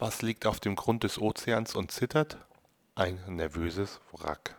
Was liegt auf dem Grund des Ozeans und zittert? Ein nervöses Wrack.